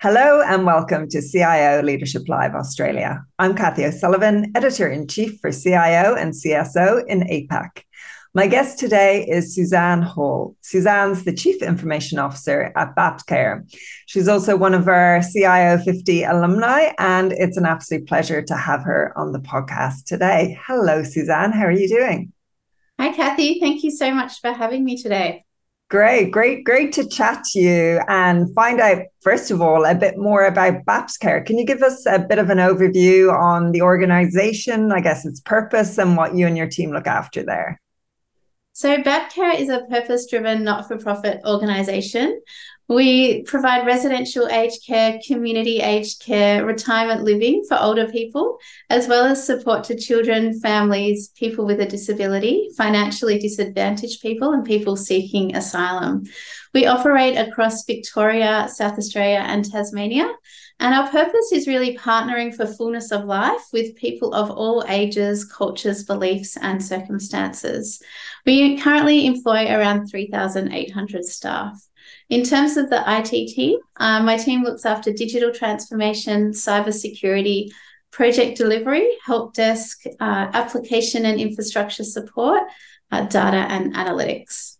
Hello and welcome to CIO Leadership Live Australia. I'm Kathy O'Sullivan, Editor in Chief for CIO and CSO in APAC. My guest today is Suzanne Hall. Suzanne's the Chief Information Officer at Baptcare. She's also one of our CIO 50 alumni, and it's an absolute pleasure to have her on the podcast today. Hello, Suzanne. How are you doing? Hi, Kathy. Thank you so much for having me today. Great, great, great to chat to you and find out, first of all, a bit more about Baptcare. Can you give us a bit of an overview on the organization, I guess its purpose, and what you and your team look after there? So, Baptcare is a purpose driven not for profit organization. We provide residential aged care, community aged care, retirement living for older people, as well as support to children, families, people with a disability, financially disadvantaged people, and people seeking asylum. We operate across Victoria, South Australia, and Tasmania. And our purpose is really partnering for fullness of life with people of all ages, cultures, beliefs, and circumstances. We currently employ around 3,800 staff. In terms of the IT team, uh, my team looks after digital transformation, cybersecurity, project delivery, help desk, uh, application and infrastructure support, uh, data and analytics.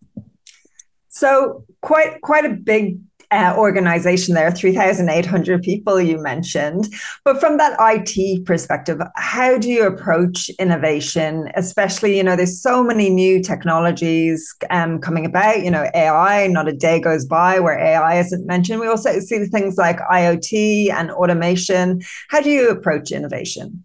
So quite quite a big uh, organization there, 3,800 people you mentioned. But from that IT perspective, how do you approach innovation? Especially, you know, there's so many new technologies um, coming about, you know, AI, not a day goes by where AI isn't mentioned. We also see things like IoT and automation. How do you approach innovation?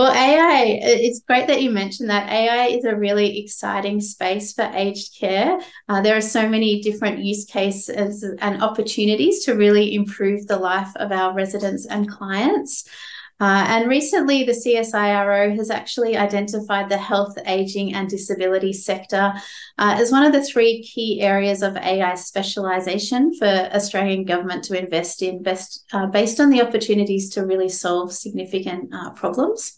Well, AI, it's great that you mentioned that. AI is a really exciting space for aged care. Uh, there are so many different use cases and opportunities to really improve the life of our residents and clients. Uh, and recently, the CSIRO has actually identified the health, aging, and disability sector uh, as one of the three key areas of AI specialisation for Australian government to invest in, best, uh, based on the opportunities to really solve significant uh, problems.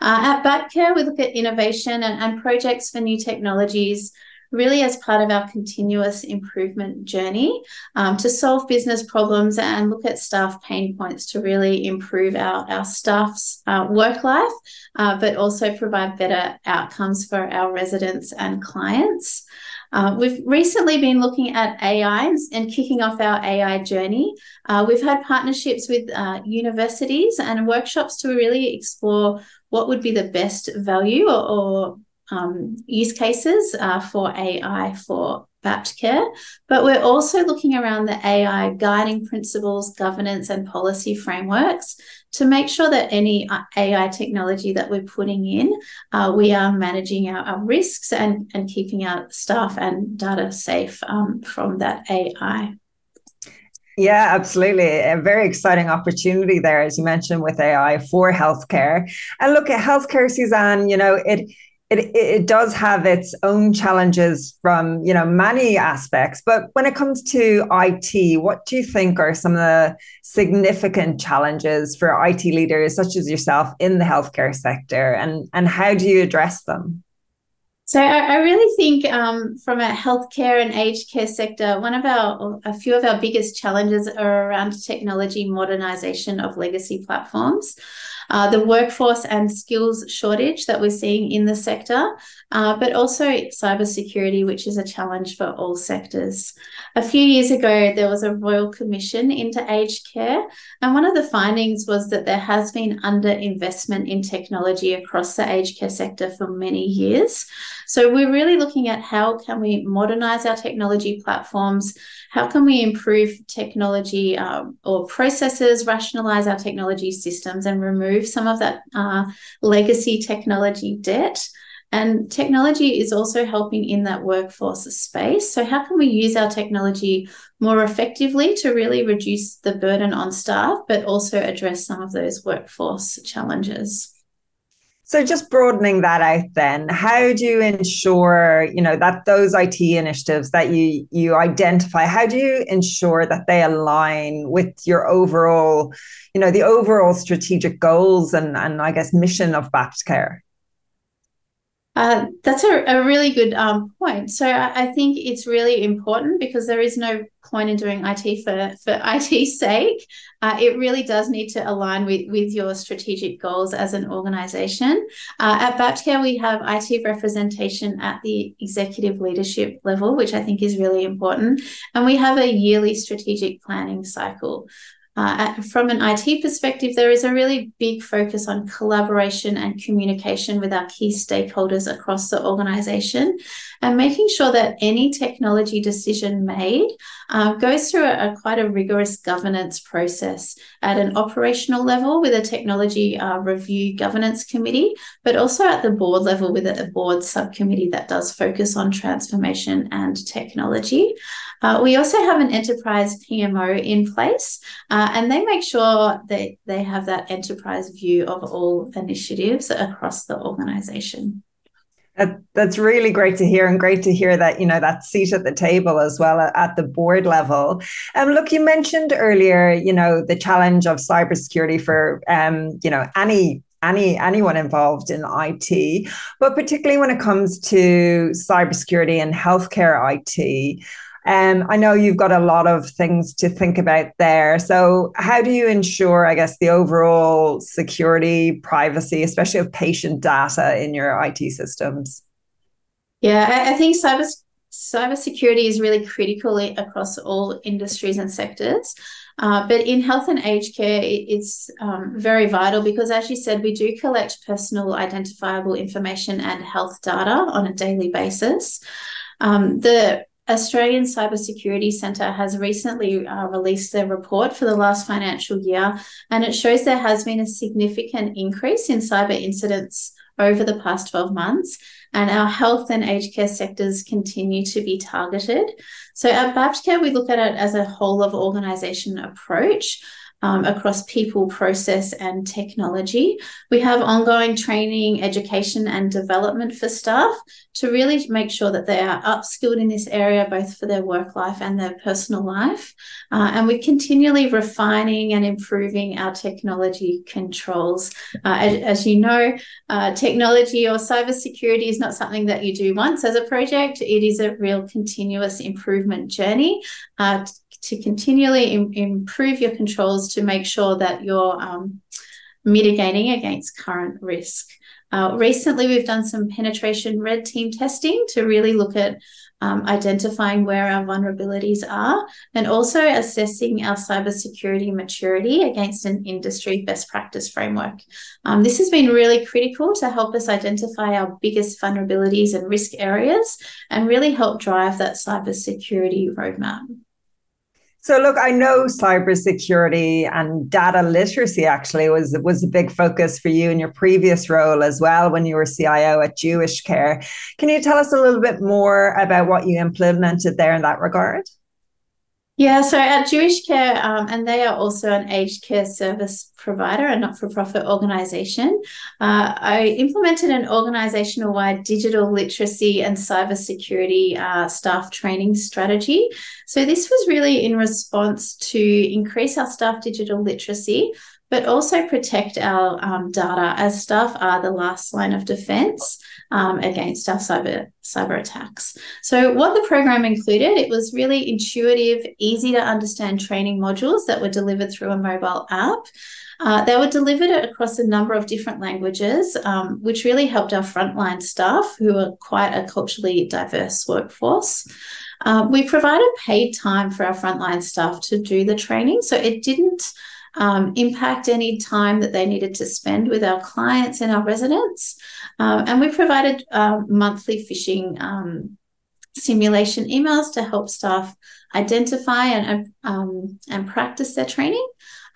Uh, at Baptcare, we look at innovation and, and projects for new technologies really as part of our continuous improvement journey um, to solve business problems and look at staff pain points to really improve our, our staff's uh, work life, uh, but also provide better outcomes for our residents and clients. Uh, we've recently been looking at AI and kicking off our AI journey. Uh, we've had partnerships with uh, universities and workshops to really explore what would be the best value or, or um, use cases uh, for AI for Baptcare, but we're also looking around the AI guiding principles, governance, and policy frameworks to make sure that any uh, AI technology that we're putting in, uh, we are managing our, our, risks and, and keeping our staff and data safe um, from that AI. Yeah, absolutely. A very exciting opportunity there, as you mentioned, with AI for healthcare. And look at healthcare, Suzanne, you know, it it, it does have its own challenges from you know many aspects but when it comes to IT what do you think are some of the significant challenges for IT leaders such as yourself in the healthcare sector and and how do you address them? So I, I really think um, from a healthcare and aged care sector, one of our a few of our biggest challenges are around technology modernization of legacy platforms uh, the workforce and skills shortage that we're seeing in the sector, uh, but also cybersecurity, which is a challenge for all sectors. A few years ago, there was a Royal Commission into aged care, and one of the findings was that there has been underinvestment in technology across the aged care sector for many years. So we're really looking at how can we modernize our technology platforms, how can we improve technology um, or processes, rationalize our technology systems, and remove some of that uh, legacy technology debt. And technology is also helping in that workforce space. So, how can we use our technology more effectively to really reduce the burden on staff, but also address some of those workforce challenges? So just broadening that out then, how do you ensure, you know, that those IT initiatives that you you identify, how do you ensure that they align with your overall, you know, the overall strategic goals and and I guess mission of Baptcare? Uh, that's a, a really good um, point. So I, I, think it's really important because there is no point in doing IT for for IT's sake. Uh, it really does need to align with with your strategic goals as an organisation. Uh, at Baptcare, we have IT representation at the executive leadership level, which I think is really important, and we have a yearly strategic planning cycle. Uh, from an IT perspective, there is a really big focus on collaboration and communication with our key stakeholders across the organization and making sure that any technology decision made uh, goes through a, a, quite a rigorous governance process at an operational level with a technology uh, review governance committee, but also at the board level with a, a board subcommittee that does focus on transformation and technology. Uh, we also have an enterprise PMO in place, uh, and they make sure that they have that enterprise view of all initiatives across the organization. That, that's really great to hear, and great to hear that you know that seat at the table as well at the board level. Um, look, you mentioned earlier, you know, the challenge of cybersecurity for um, you know any any anyone involved in IT, but particularly when it comes to cybersecurity and healthcare IT. Um, I know you've got a lot of things to think about there. So, how do you ensure, I guess, the overall security, privacy, especially of patient data in your IT systems? Yeah, I, I think cyber cybersecurity is really critical across all industries and sectors. Uh, but in health and aged care, it's um, very vital because, as you said, we do collect personal identifiable information and health data on a daily basis. Um, the Australian Cybersecurity Centre has recently uh, released their report for the last financial year, and it shows there has been a significant increase in cyber incidents over the past 12 months, and our health and aged care sectors continue to be targeted. So at Baptcare, we look at it as a whole of organisation approach um, across people, process, and technology. We have ongoing training, education, and development for staff to really make sure that they are upskilled in this area, both for their work life and their personal life. Uh, and we're continually refining and improving our technology controls. Uh, as, as, you know, uh, technology or cybersecurity is not something that you do once as a project, it is a real continuous improvement journey uh, to continually Im- improve your controls to make sure that you're um, mitigating against current risk. Uh, recently, we've done some penetration red team testing to really look at um, identifying where our vulnerabilities are and also assessing our cybersecurity maturity against an industry best practice framework. Um, this has been really critical to help us identify our biggest vulnerabilities and risk areas and really help drive that cybersecurity roadmap. So look, I know cybersecurity and data literacy actually was was a big focus for you in your previous role as well when you were CIO at Jewish Care. Can you tell us a little bit more about what you implemented there in that regard? Yeah, so at Jewish Care, um, and they are also an aged care service provider, a not for profit organization. Uh, I implemented an organizational wide digital literacy and cybersecurity uh, staff training strategy. So, this was really in response to increase our staff digital literacy, but also protect our um, data as staff are the last line of defense um, against our cyber cyber attacks. So what the program included, it was really intuitive, easy to understand training modules that were delivered through a mobile app. Uh, they were delivered across a number of different languages, um, which really helped our frontline staff, who are quite a culturally diverse workforce. Uh, we provided paid time for our frontline staff to do the training, so it didn't um, impact any time that they needed to spend with our clients and our residents. Um, and we provided uh, monthly phishing um, simulation emails to help staff identify and, um, and practice their training.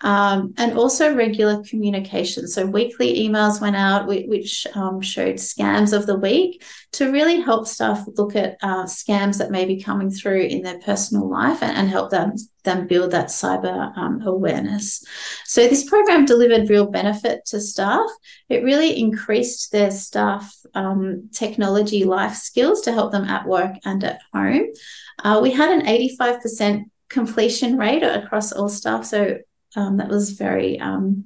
Um, and also regular communication. So weekly emails went out, which um, showed scams of the week to really help staff look at uh, scams that may be coming through in their personal life and, and help them them build that cyber um, awareness. So this program delivered real benefit to staff. It really increased their staff um, technology life skills to help them at work and at home. Uh, we had an 85% completion rate across all staff. So um, that was very, um,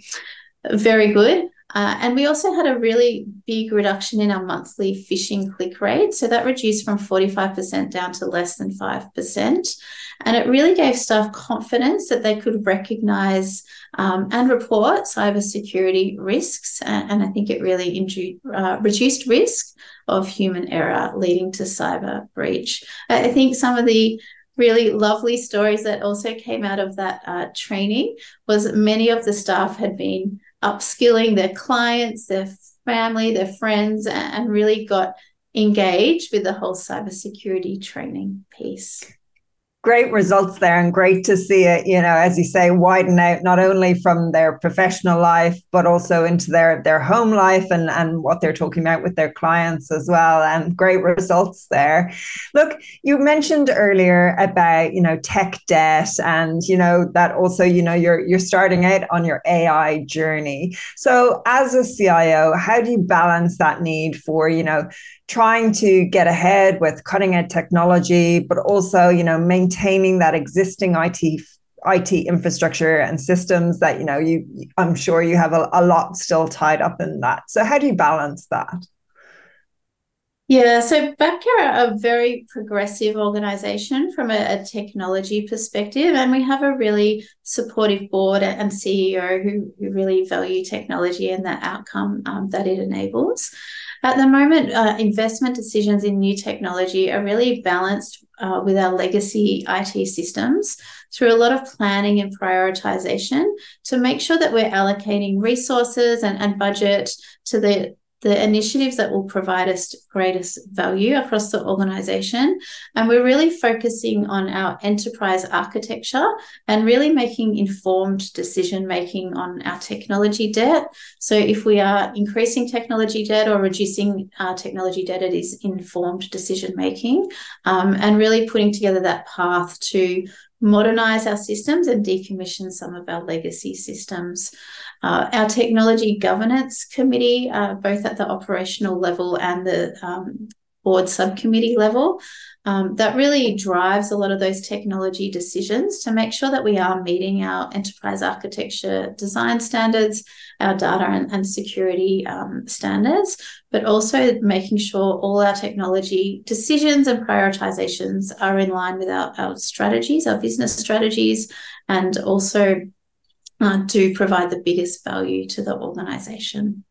very good. Uh, and we also had a really big reduction in our monthly phishing click rate. So that reduced from 45% down to less than 5%. And it really gave staff confidence that they could recognize um, and report cybersecurity risks. And, and I think it really indu- uh, reduced risk of human error leading to cyber breach. I think some of the really lovely stories that also came out of that uh, training was many of the staff had been upskilling their clients, their family, their friends, and really got engaged with the whole cybersecurity training piece great results there and great to see it you know as you say widen out not only from their professional life but also into their their home life and and what they're talking about with their clients as well and great results there. Look you mentioned earlier about you know tech debt and you know that also you know you're you're starting out on your ai journey. So as a cio how do you balance that need for you know trying to get ahead with cutting edge technology, but also, you know, maintaining that existing IT IT infrastructure and systems that you know you I'm sure you have a, a lot still tied up in that. So how do you balance that? Yeah, so Baptcare are a very progressive organization from a, a, technology perspective, and we have a really supportive board and CEO who, who really value technology and the outcome um, that it enables. At the moment, uh, investment decisions in new technology are really balanced uh, with our legacy IT systems through a lot of planning and prioritization to make sure that we're allocating resources and, and budget to the the initiatives that will provide us greatest value across the organization. And we're really focusing on our enterprise architecture and really making informed decision making on our technology debt. So if we are increasing technology debt or reducing our technology debt, it is informed decision making um, and really putting together that path to modernize our systems and decommission some of our legacy systems. Uh, our technology governance committee, uh, both at the operational level and the um, board subcommittee level, um, that really drives a lot of those technology decisions to make sure that we are meeting our enterprise architecture design standards, our data and, and security um, standards, but also making sure all our technology decisions and prioritizations are in line with our, our strategies, our business strategies, and also uh, do provide the biggest value to the organization.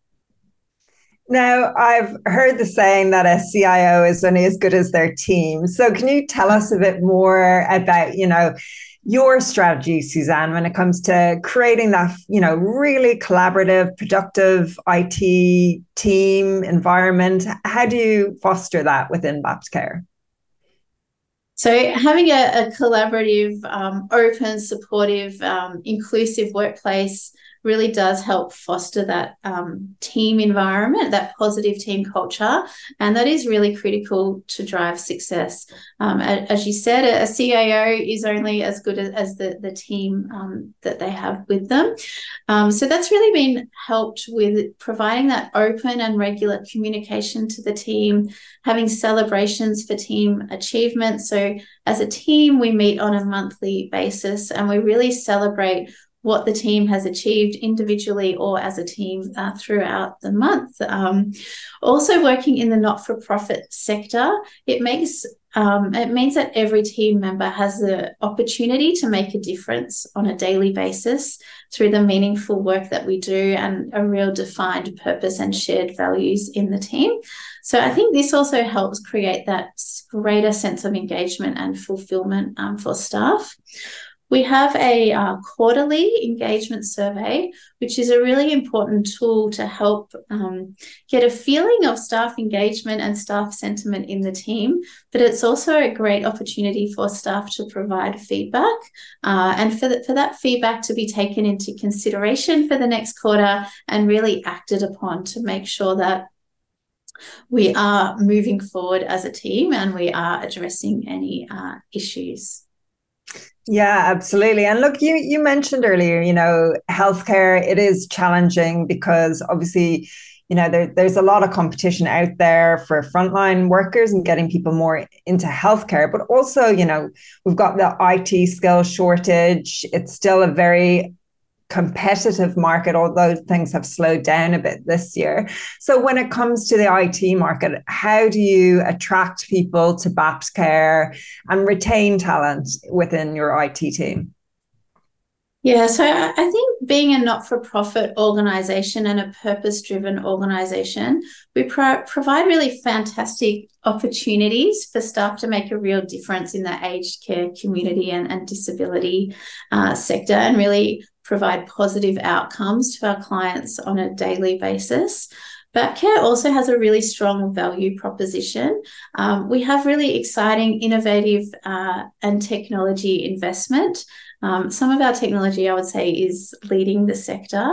Now, I've heard the saying that a CIO is only as good as their team. So, can you tell us a bit more about, you know, your strategy, Suzanne, when it comes to creating that, you know, really collaborative, productive IT team environment? How do you foster that within Baptcare? So, having a, a collaborative, um, open, supportive, um, inclusive workplace really does help foster that um, team environment, that positive team culture. And that is really critical to drive success. Um, as you said, a, CIO is only as good as, as the, the team um, that they have with them. Um, so that's really been helped with providing that open and regular communication to the team, having celebrations for team achievements. So as a team, we meet on a monthly basis and we really celebrate what the team has achieved individually or as a team uh, throughout the month. Um, also, working in the not for profit sector, it makes um, it means that every team member has the opportunity to make a difference on a daily basis through the meaningful work that we do and a real defined purpose and shared values in the team. So I think this also helps create that greater sense of engagement and fulfillment um, for staff. We have a uh, quarterly engagement survey, which is a really important tool to help um, get a feeling of staff engagement and staff sentiment in the team. But it's also a great opportunity for staff to provide feedback uh, and for, the, for that feedback to be taken into consideration for the next quarter and really acted upon to make sure that we are moving forward as a team and we are addressing any uh, issues. Yeah, absolutely. And look, you you mentioned earlier, you know, healthcare it is challenging because obviously, you know, there, there's a lot of competition out there for frontline workers and getting people more into healthcare. But also, you know, we've got the IT skill shortage. It's still a very competitive market, although things have slowed down a bit this year. So, when it comes to the IT market, how do you attract people to Baptcare and retain talent within your IT team? Yeah, so I think being a not for profit organization and a purpose driven organization, we pro- provide really fantastic opportunities for staff to make a real difference in the aged care community and, and disability uh, sector and really provide positive outcomes to our clients on a daily basis. Baptcare also has a really strong value proposition. Um, we have really exciting, innovative, uh, and technology investment. Um, some of our technology, I would say, is leading the sector.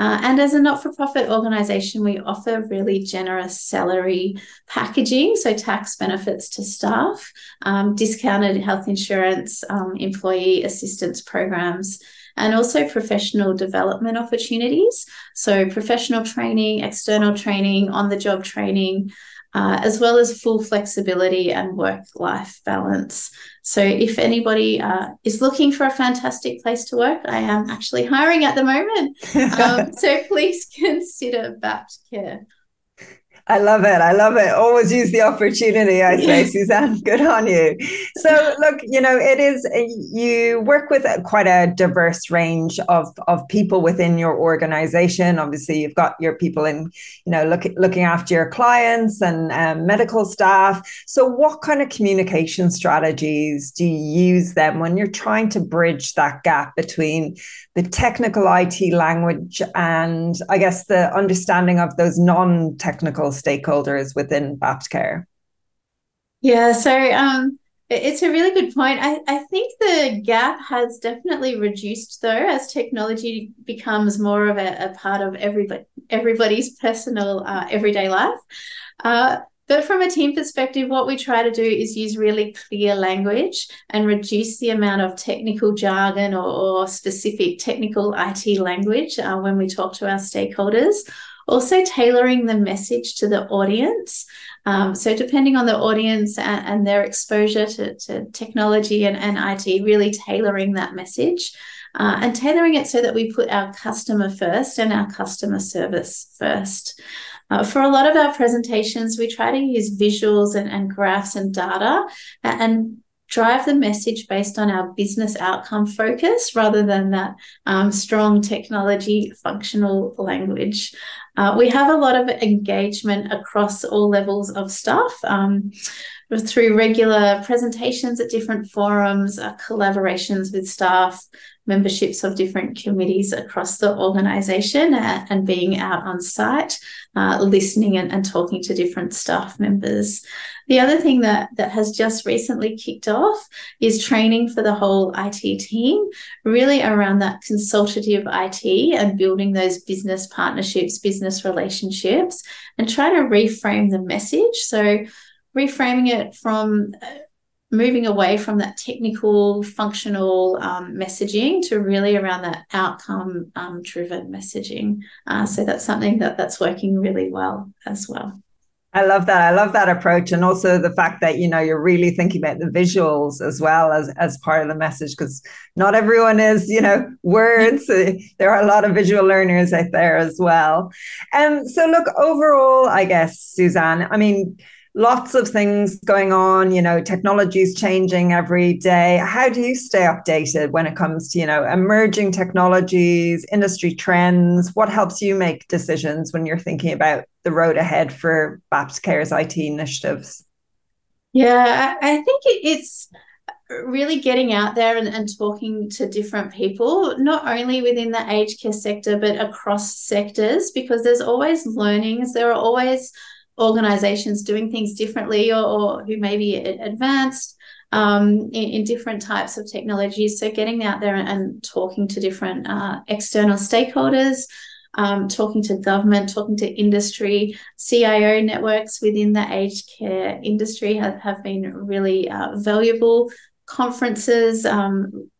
Uh, and as a not for profit organisation, we offer really generous salary packaging, so tax benefits to staff, um, discounted health insurance, um, employee assistance programs, and also professional development opportunities. So, professional training, external training, on the job training, uh, as well as full flexibility and work life balance. So, if anybody uh, is looking for a fantastic place to work, I am actually hiring at the moment. Um, so, please consider BAPT Care. I love it. I love it. Always use the opportunity, I say, Suzanne. Good on you. So, look, you know, it is, you work with quite a diverse range of, of people within your organization. Obviously, you've got your people in, you know, look, looking after your clients and um, medical staff. So, what kind of communication strategies do you use them when you're trying to bridge that gap between the technical IT language and I guess the understanding of those non technical stakeholders within Baptcare? Yeah, so um, it's a really good point. I, I think the gap has definitely reduced though as technology becomes more of a, a part of everybody everybody's personal uh, everyday life. Uh, but from a team perspective, what we try to do is use really clear language and reduce the amount of technical jargon or, or specific technical IT language uh, when we talk to our stakeholders. Also, tailoring the message to the audience. Um, so, depending on the audience and, and their exposure to, to technology and, and IT, really tailoring that message. Uh, and tailoring it so that we put our customer first and our customer service first. Uh, for a lot of our presentations, we try to use visuals and, and graphs and data and, and drive the message based on our business outcome focus rather than that um, strong technology functional language. Uh, we have a lot of engagement across all levels of staff. Um, through regular presentations at different forums, uh, collaborations with staff, memberships of different committees across the organisation, uh, and being out on site, uh, listening and, and talking to different staff members. The other thing that, that has just recently kicked off is training for the whole IT team, really around that consultative IT and building those business partnerships, business relationships, and try to reframe the message. So, reframing it from uh, moving away from that technical functional um, messaging to really around that outcome um, driven messaging uh, so that's something that that's working really well as well I love that. I love that approach, and also the fact that you know you're really thinking about the visuals as well as as part of the message, because not everyone is you know words. there are a lot of visual learners out there as well. And um, so, look overall, I guess Suzanne. I mean, lots of things going on you know technology is changing every day. How do you stay updated when it comes to you know emerging technologies industry trends? What helps you make decisions when you're thinking about the road ahead for Baptcare's it initiatives? Yeah i think it's really getting out there and, and talking to different people, not only within the aged care sector, but across sectors, because there's always learnings. There are always organizations doing things differently or, or who may be advanced um, in, in, different types of technologies. So, getting out there and, and talking to different uh, external stakeholders, um, talking to government, talking to industry, CIO networks within the aged care industry have, have been really uh, valuable. Conferences, um,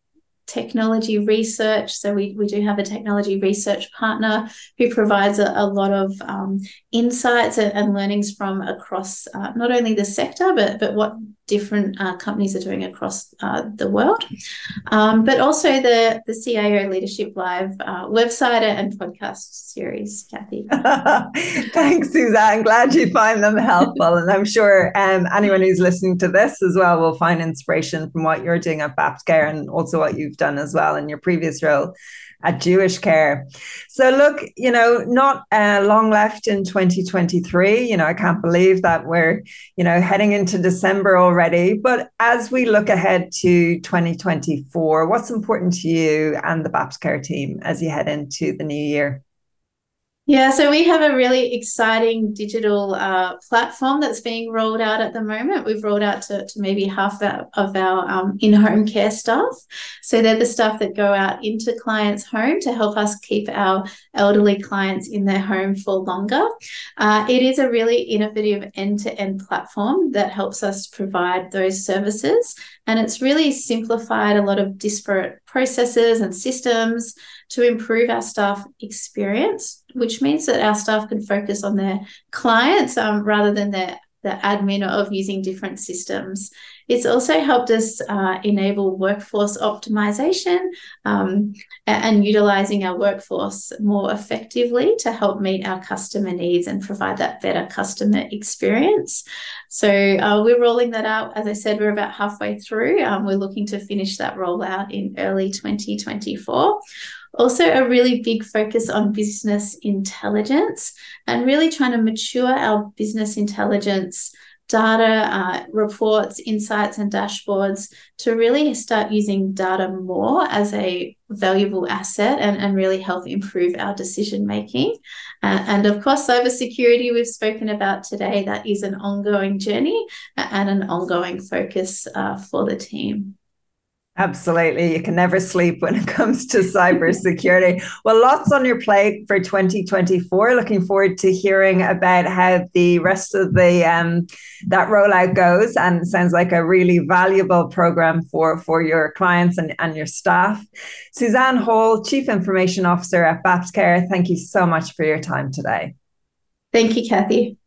technology research. So we, we do have a technology research partner who provides a, a lot of um, insights and, and, learnings from across uh, not only the sector, but, but what different uh, companies are doing across uh, the world. Um, but also the, the CIO Leadership Live uh, website and podcast series, Kathy. Thanks, Suzanne. Glad you find them helpful. and I'm sure um, anyone who's listening to this as well will find inspiration from what you're doing at Baptcare and also what you've done as well in your previous role at Jewish Care. So, look, you know, not uh, long left in 2023. You know, I can't believe that we're, you know, heading into December already. But as we look ahead to 2024, what's important to you and the Baptcare team as you head into the new year? Yeah, so we have a really exciting digital uh, platform that's being rolled out at the moment. We've rolled out to, to maybe half of our um, in home care staff. So they're the staff that go out into clients' home to help us keep our elderly clients in their home for longer. Uh, it is a really innovative end to end platform that helps us provide those services. And it's really simplified a lot of disparate processes and systems to improve our staff experience, which means that our staff can focus on their clients um, rather than their the admin of using different systems. It's also helped us uh, enable workforce optimization um, and utilizing our workforce more effectively to help meet our customer needs and provide that better customer experience. So uh, we're rolling that out. As I said, we're about halfway through. Um, we're looking to finish that rollout in early 2024. Also, a really big focus on business intelligence and really trying to mature our business intelligence data, uh, reports, insights, and dashboards to really start using data more as a valuable asset and, and really help improve our decision making. Uh, and of course, cybersecurity we've spoken about today, that is an ongoing journey and an ongoing focus uh, for the team. Absolutely. You can never sleep when it comes to cybersecurity. well, lots on your plate for 2024. Looking forward to hearing about how the rest of the um, that rollout goes. And sounds like a really valuable program for, for your clients and, and your staff. Suzanne Hall, Chief Information Officer at Baptcare, thank you so much for your time today. Thank you, Kathy.